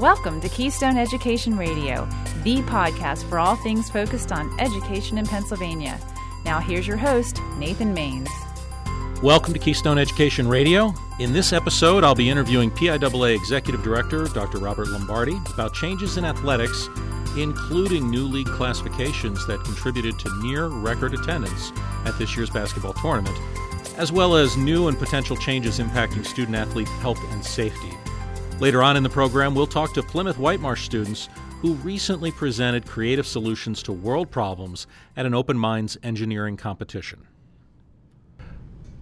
Welcome to Keystone Education Radio, the podcast for all things focused on education in Pennsylvania. Now, here's your host, Nathan Mains. Welcome to Keystone Education Radio. In this episode, I'll be interviewing PIAA Executive Director Dr. Robert Lombardi about changes in athletics, including new league classifications that contributed to near record attendance at this year's basketball tournament, as well as new and potential changes impacting student athlete health and safety. Later on in the program, we'll talk to Plymouth Whitemarsh students who recently presented creative solutions to world problems at an Open Minds engineering competition.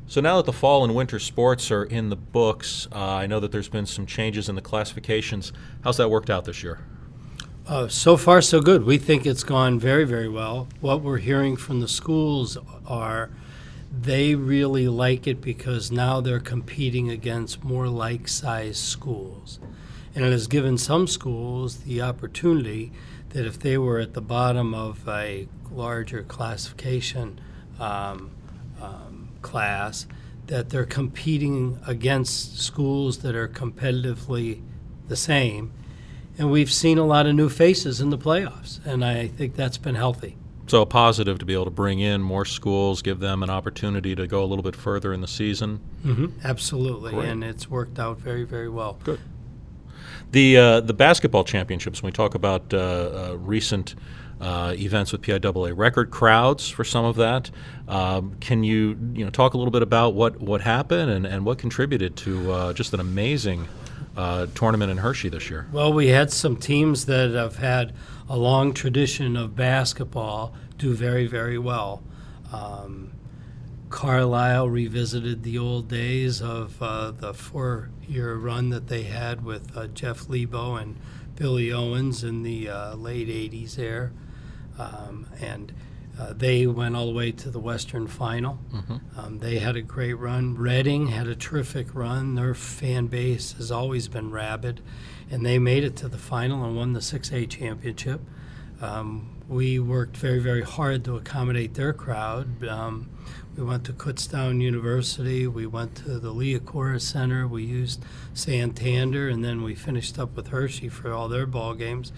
So now that the fall and winter sports are in the books, uh, I know that there's been some changes in the classifications. How's that worked out this year? Uh, so far, so good. We think it's gone very, very well. What we're hearing from the schools are they really like it because now they're competing against more like sized schools. And it has given some schools the opportunity that if they were at the bottom of a larger classification um, um, class, that they're competing against schools that are competitively the same. And we've seen a lot of new faces in the playoffs, and I think that's been healthy. So a positive to be able to bring in more schools, give them an opportunity to go a little bit further in the season. Mm-hmm. Absolutely, Great. and it's worked out very, very well. Good. The uh, the basketball championships. When we talk about uh, uh, recent uh, events with PIAA, record crowds for some of that. Um, can you you know talk a little bit about what what happened and, and what contributed to uh, just an amazing uh, tournament in Hershey this year? Well, we had some teams that have had a long tradition of basketball do very, very well. Um, Carlisle revisited the old days of uh, the four year run that they had with uh, Jeff Lebo and Billy Owens in the uh, late 80s there. Um, and uh, they went all the way to the Western Final. Mm-hmm. Um, they had a great run. Reading had a terrific run. Their fan base has always been rabid, and they made it to the final and won the 6A championship. Um, we worked very, very hard to accommodate their crowd. Um, we went to Kutztown University. We went to the Liacouras Center. We used Santander, and then we finished up with Hershey for all their ball games.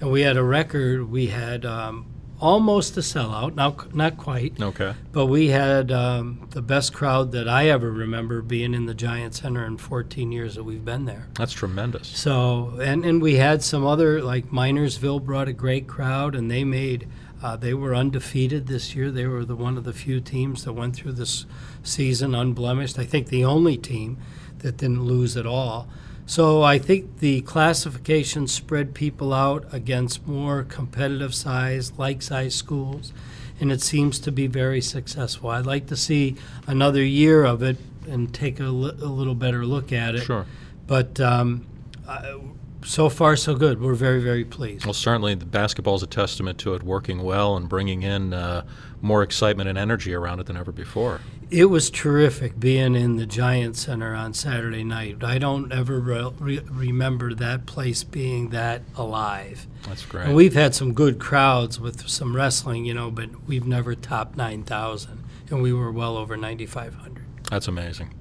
And we had a record. We had um, almost a sellout, Now, not quite, Okay. but we had um, the best crowd that I ever remember being in the Giant Center in 14 years that we've been there. That's tremendous. So, and, and we had some other, like Minersville brought a great crowd, and they made, uh, they were undefeated this year. They were the one of the few teams that went through this season unblemished. I think the only team that didn't lose at all. So I think the classification spread people out against more competitive size, like size schools, and it seems to be very successful. I'd like to see another year of it and take a, li- a little better look at it. Sure. But um, uh, so far, so good. We're very, very pleased. Well, certainly the basketball is a testament to it working well and bringing in uh, more excitement and energy around it than ever before. It was terrific being in the Giant Center on Saturday night. I don't ever re- re- remember that place being that alive. That's great. And we've had some good crowds with some wrestling, you know, but we've never topped 9,000, and we were well over 9,500. That's amazing.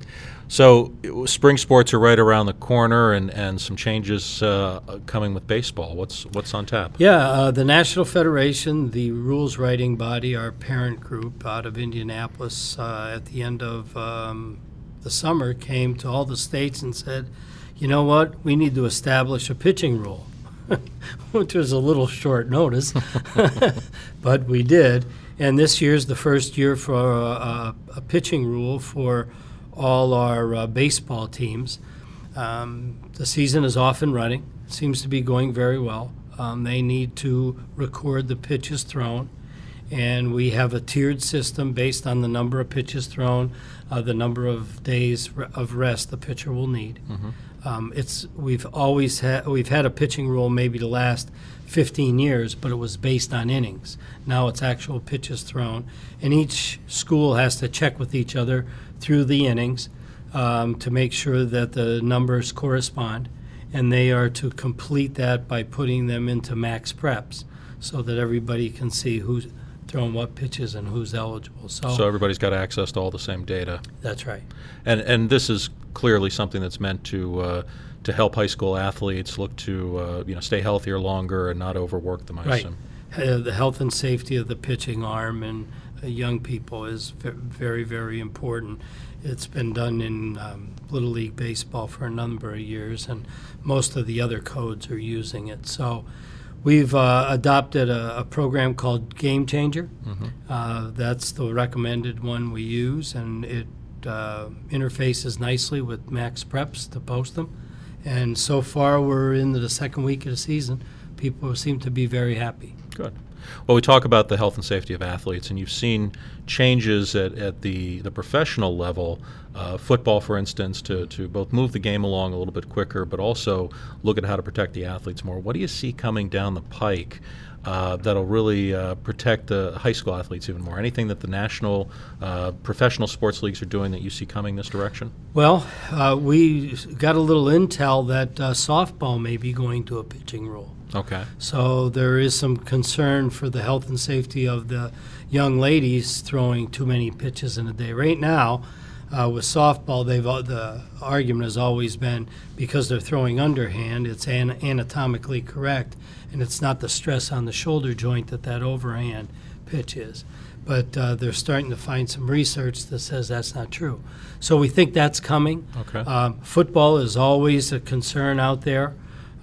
So, spring sports are right around the corner, and, and some changes uh, coming with baseball. What's what's on tap? Yeah, uh, the National Federation, the rules writing body, our parent group out of Indianapolis, uh, at the end of um, the summer, came to all the states and said, you know what, we need to establish a pitching rule, which was a little short notice, but we did. And this year's the first year for a, a pitching rule for all our uh, baseball teams. Um, the season is off and running. Seems to be going very well. Um, they need to record the pitches thrown, and we have a tiered system based on the number of pitches thrown, uh, the number of days of rest the pitcher will need. Um, it's we've always had we've had a pitching rule maybe the last 15 years, but it was based on innings. Now it's actual pitches thrown, and each school has to check with each other through the innings um, to make sure that the numbers correspond, and they are to complete that by putting them into MaxPreps, so that everybody can see who's throwing what pitches and who's eligible. So, So everybody's got access to all the same data, that's right. and and this is clearly something that's meant to uh, to help high school athletes look to uh, you know stay healthier longer and not overwork them. I Right. assume. Uh, the health and safety of the pitching arm and uh, young people is ve- very, very important. It's been done in um, Little League Baseball for a number of years, and most of the other codes are using it. So we've uh, adopted a, a program called GameChanger. Uh, that's the recommended one we use, and it uh, interfaces nicely with MaxPreps to post them. And so far, we're into the second week of the season. People seem to be very happy. Good. Well, we talk about the health and safety of athletes, and you've seen changes at, at the, the professional level, uh, football, for instance, to, to both move the game along a little bit quicker, but also look at how to protect the athletes more. What do you see coming down the pike uh, that'll really uh, protect the high school athletes even more? Anything that the national uh, professional sports leagues are doing that you see coming this direction? Well, uh, we got a little intel that uh, softball may be going to a pitching rule. Okay. So there is some concern for the health and safety of the young ladies throwing too many pitches in a day. Right now, uh, with softball, they've al- the argument has always been because they're throwing underhand, it's an- anatomically correct, and it's not the stress on the shoulder joint that that overhand pitch is. But uh, they're starting to find some research that says that's not true. So we think that's coming. Okay. Um, football is always a concern out there.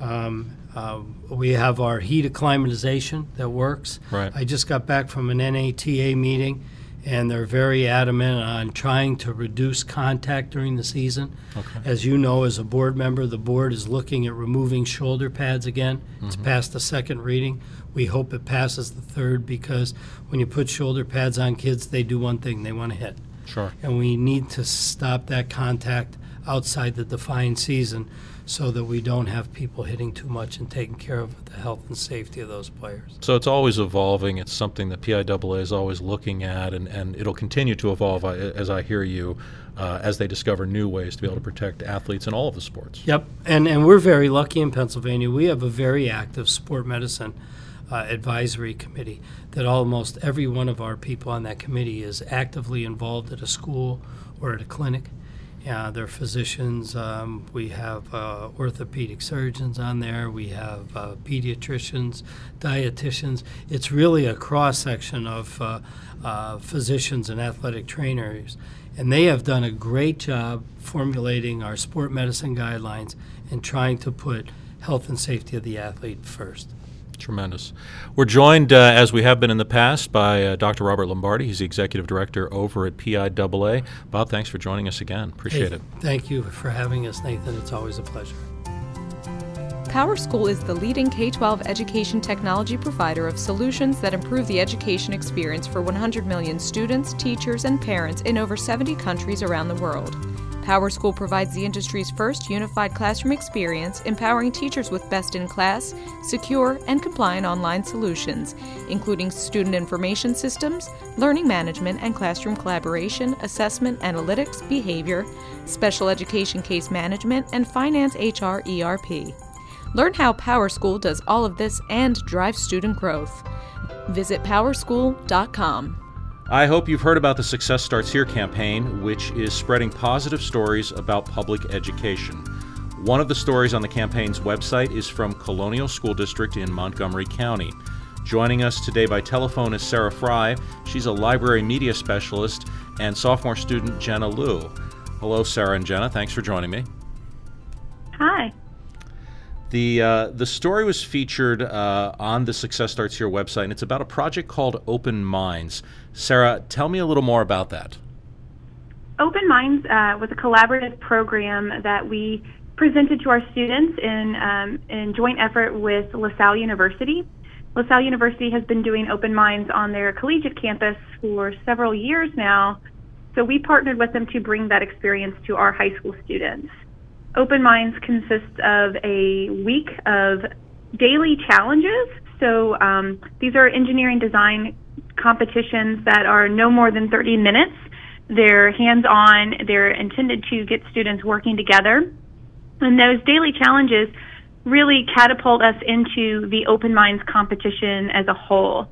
Um, uh, we have our heat acclimatization that works. Right. I just got back from an NATA meeting, and they're very adamant on trying to reduce contact during the season. Okay. As you know, as a board member, the board is looking at removing shoulder pads again. It's mm-hmm. passed the second reading. We hope it passes the third because when you put shoulder pads on kids, they do one thing they want to hit Sure. and we need to stop that contact outside the defined season so that we don't have people hitting too much and taking care of the health and safety of those players. So it's always evolving. It's something that PIAA is always looking at, and, and it'll continue to evolve as I hear you, uh, as they discover new ways to be able to protect athletes in all of the sports. Yep, and, and we're very lucky in Pennsylvania. We have a very active sport medicine uh, advisory committee that almost every one of our people on that committee is actively involved at a school or at a clinic. Uh, they're physicians. Um, we have uh, orthopedic surgeons on there. We have uh, pediatricians, dietitians. It's really a cross section of uh, uh, physicians and athletic trainers. And they have done a great job formulating our sport medicine guidelines and trying to put health and safety of the athlete first. Tremendous. We're joined, uh, as we have been in the past, by uh, Dr. Robert Lombardi. He's the executive director over at PIAA. Bob, thanks for joining us again. Appreciate Hey, it. Thank you for having us, Nathan. It's always a pleasure. PowerSchool is the leading K 12 education technology provider of solutions that improve the education experience for 100 million students, teachers, and parents in over 70 countries around the world. PowerSchool provides the industry's first unified classroom experience, empowering teachers with best in class, secure, and compliant online solutions, including student information systems, learning management and classroom collaboration, assessment, analytics, behavior, special education case management, and finance HR ERP. Learn how PowerSchool does all of this and drive student growth. Visit powerschool.com. I hope you've heard about the Success Starts Here campaign, which is spreading positive stories about public education. One of the stories on the campaign's website is from Colonial School District in Montgomery County. Joining us today by telephone is Sarah Fry. She's a library media specialist and sophomore student Jenna Liu. Hello, Sarah and Jenna. Thanks for joining me. Hi. The uh, the story was featured uh, on the Success Starts Here website, and it's about a project called Open Minds. Sarah, tell me a little more about that. Open Minds uh, was a collaborative program that we presented to our students in, um, in joint effort with LaSalle University. LaSalle University has been doing Open Minds on their collegiate campus for several years now, so we partnered with them to bring that experience to our high school students. Open Minds consists of a week of daily challenges. So um, these are engineering design competitions that are no more than 30 minutes. They're hands on, they're intended to get students working together. And those daily challenges really catapult us into the Open Minds competition as a whole.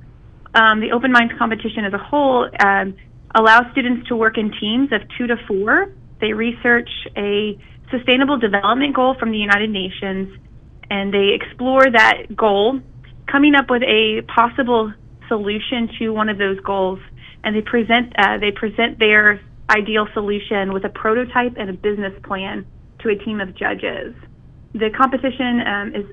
Um, the Open Minds competition as a whole um, allows students to work in teams of two to four. They research a sustainable development goal from the United Nations, and they explore that goal, coming up with a possible solution to one of those goals, and they present uh, they present their ideal solution with a prototype and a business plan to a team of judges. The competition um, is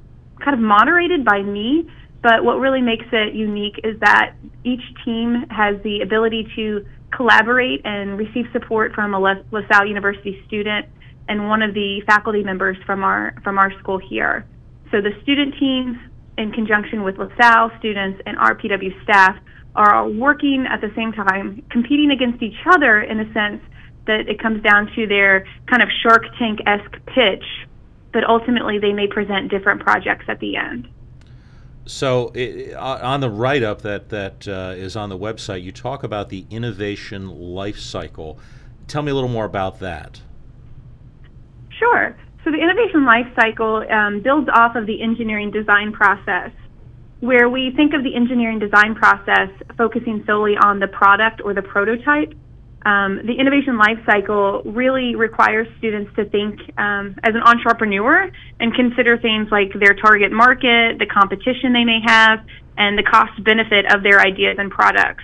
kind of moderated by me, but what really makes it unique is that each team has the ability to collaborate and receive support from a LaSalle University student and one of the faculty members from our from our school here. So the student teams, in conjunction with LaSalle students and RPW staff, are working at the same time, competing against each other in a sense that it comes down to their kind of Shark Tank esque pitch, but ultimately they may present different projects at the end. So, it, on the write up that, that uh, is on the website, you talk about the innovation life cycle. Tell me a little more about that. Sure. So, the innovation life cycle um, builds off of the engineering design process, where we think of the engineering design process focusing solely on the product or the prototype um, the innovation life cycle really requires students to think um, as an entrepreneur and consider things like their target market, the competition they may have, and the cost benefit of their ideas and products.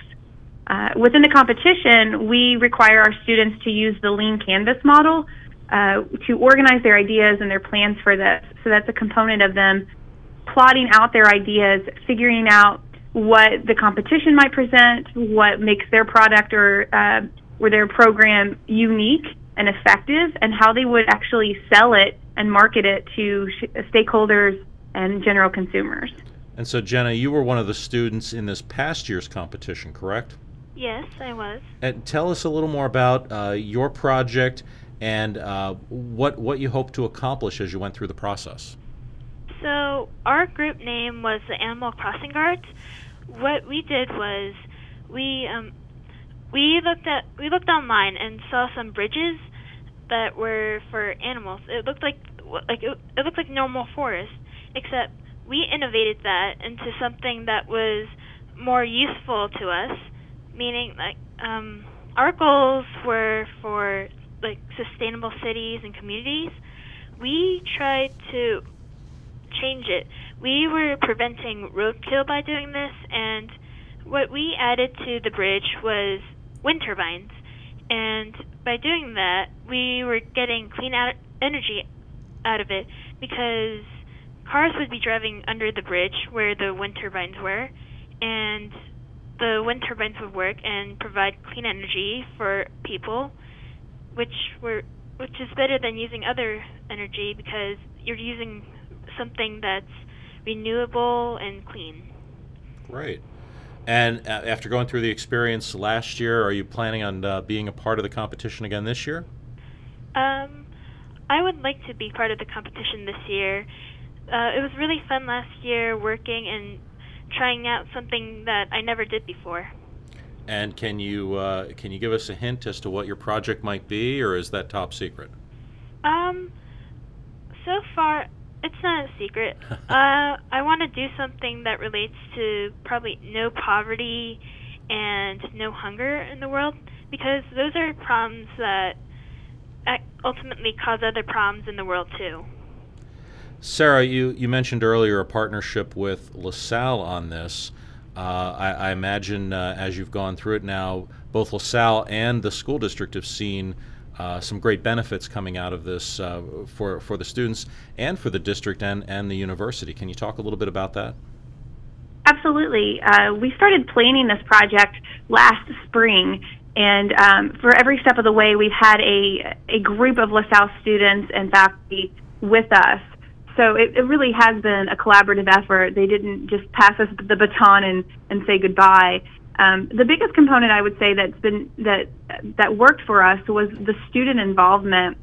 Uh, within the competition, we require our students to use the lean canvas model uh, to organize their ideas and their plans for this. So that's a component of them plotting out their ideas, figuring out what the competition might present, what makes their product or uh, were their program unique and effective, and how they would actually sell it and market it to sh- stakeholders and general consumers. And so, Jenna, you were one of the students in this past year's competition, correct? Yes, I was. And tell us a little more about uh, your project and uh, what what you hope to accomplish as you went through the process. So, our group name was the Animal Crossing Guards. What we did was we um, we looked at we looked online and saw some bridges that were for animals. It looked like like it, it looked like normal forest, except we innovated that into something that was more useful to us. Meaning, like um, our goals were for like sustainable cities and communities. We tried to change it. We were preventing roadkill by doing this, and what we added to the bridge was wind turbines. And by doing that, we were getting clean out energy out of it because cars would be driving under the bridge where the wind turbines were, and the wind turbines would work and provide clean energy for people, which were which is better than using other energy because you're using something that's renewable and clean. Right. And uh, after going through the experience last year, are you planning on uh, being a part of the competition again this year? Um, I would like to be part of the competition this year. Uh, it was really fun last year working and trying out something that I never did before. And can you uh, can you give us a hint as to what your project might be, or is that top secret? Um, so far it's not a secret. uh, I want to do something that relates to probably no poverty and no hunger in the world because those are problems that ultimately cause other problems in the world too. Sarah, you, you mentioned earlier a partnership with LaSalle on this. Uh, I, I, imagine uh, as you've gone through it now, both LaSalle and the school district have seen uh, some great benefits coming out of this uh, for, for the students and for the district and, and the university. Can you talk a little bit about that? Absolutely. Uh, we started planning this project last spring, and um, for every step of the way, we've had a, a group of LaSalle students and faculty with us. So it, it really has been a collaborative effort. They didn't just pass us the baton and, and say goodbye. Um, the biggest component I would say that's been that that worked for us was the student involvement.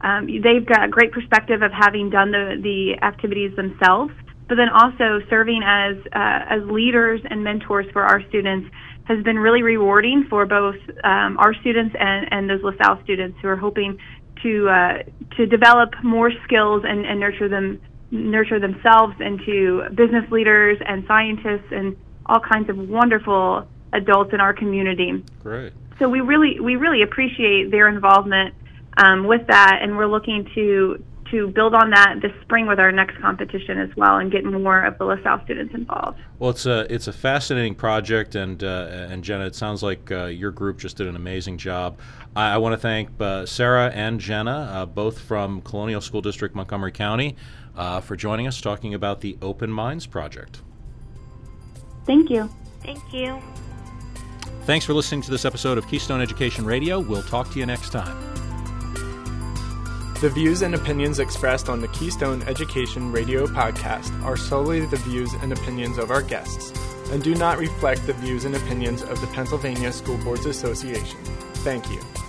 Um, they've got a great perspective of having done the the activities themselves, but then also serving as uh, as leaders and mentors for our students has been really rewarding for both um, our students and, and those LaSalle students who are hoping to uh, to develop more skills and, and nurture them nurture themselves into business leaders and scientists and all kinds of wonderful adults in our community. Great. So we really we really appreciate their involvement um, with that, and we're looking to to build on that this spring with our next competition as well and get more of the LaSalle students involved. Well, it's a it's a fascinating project, and uh, and Jenna, it sounds like uh, your group just did an amazing job. I, I want to thank uh, Sarah and Jenna, uh, both from Colonial School District, Montgomery County, uh, for joining us talking about the Open Minds project. Thank you. Thank you. Thanks for listening to this episode of Keystone Education Radio. We'll talk to you next time. The views and opinions expressed on the Keystone Education Radio podcast are solely the views and opinions of our guests and do not reflect the views and opinions of the Pennsylvania School Boards Association. Thank you.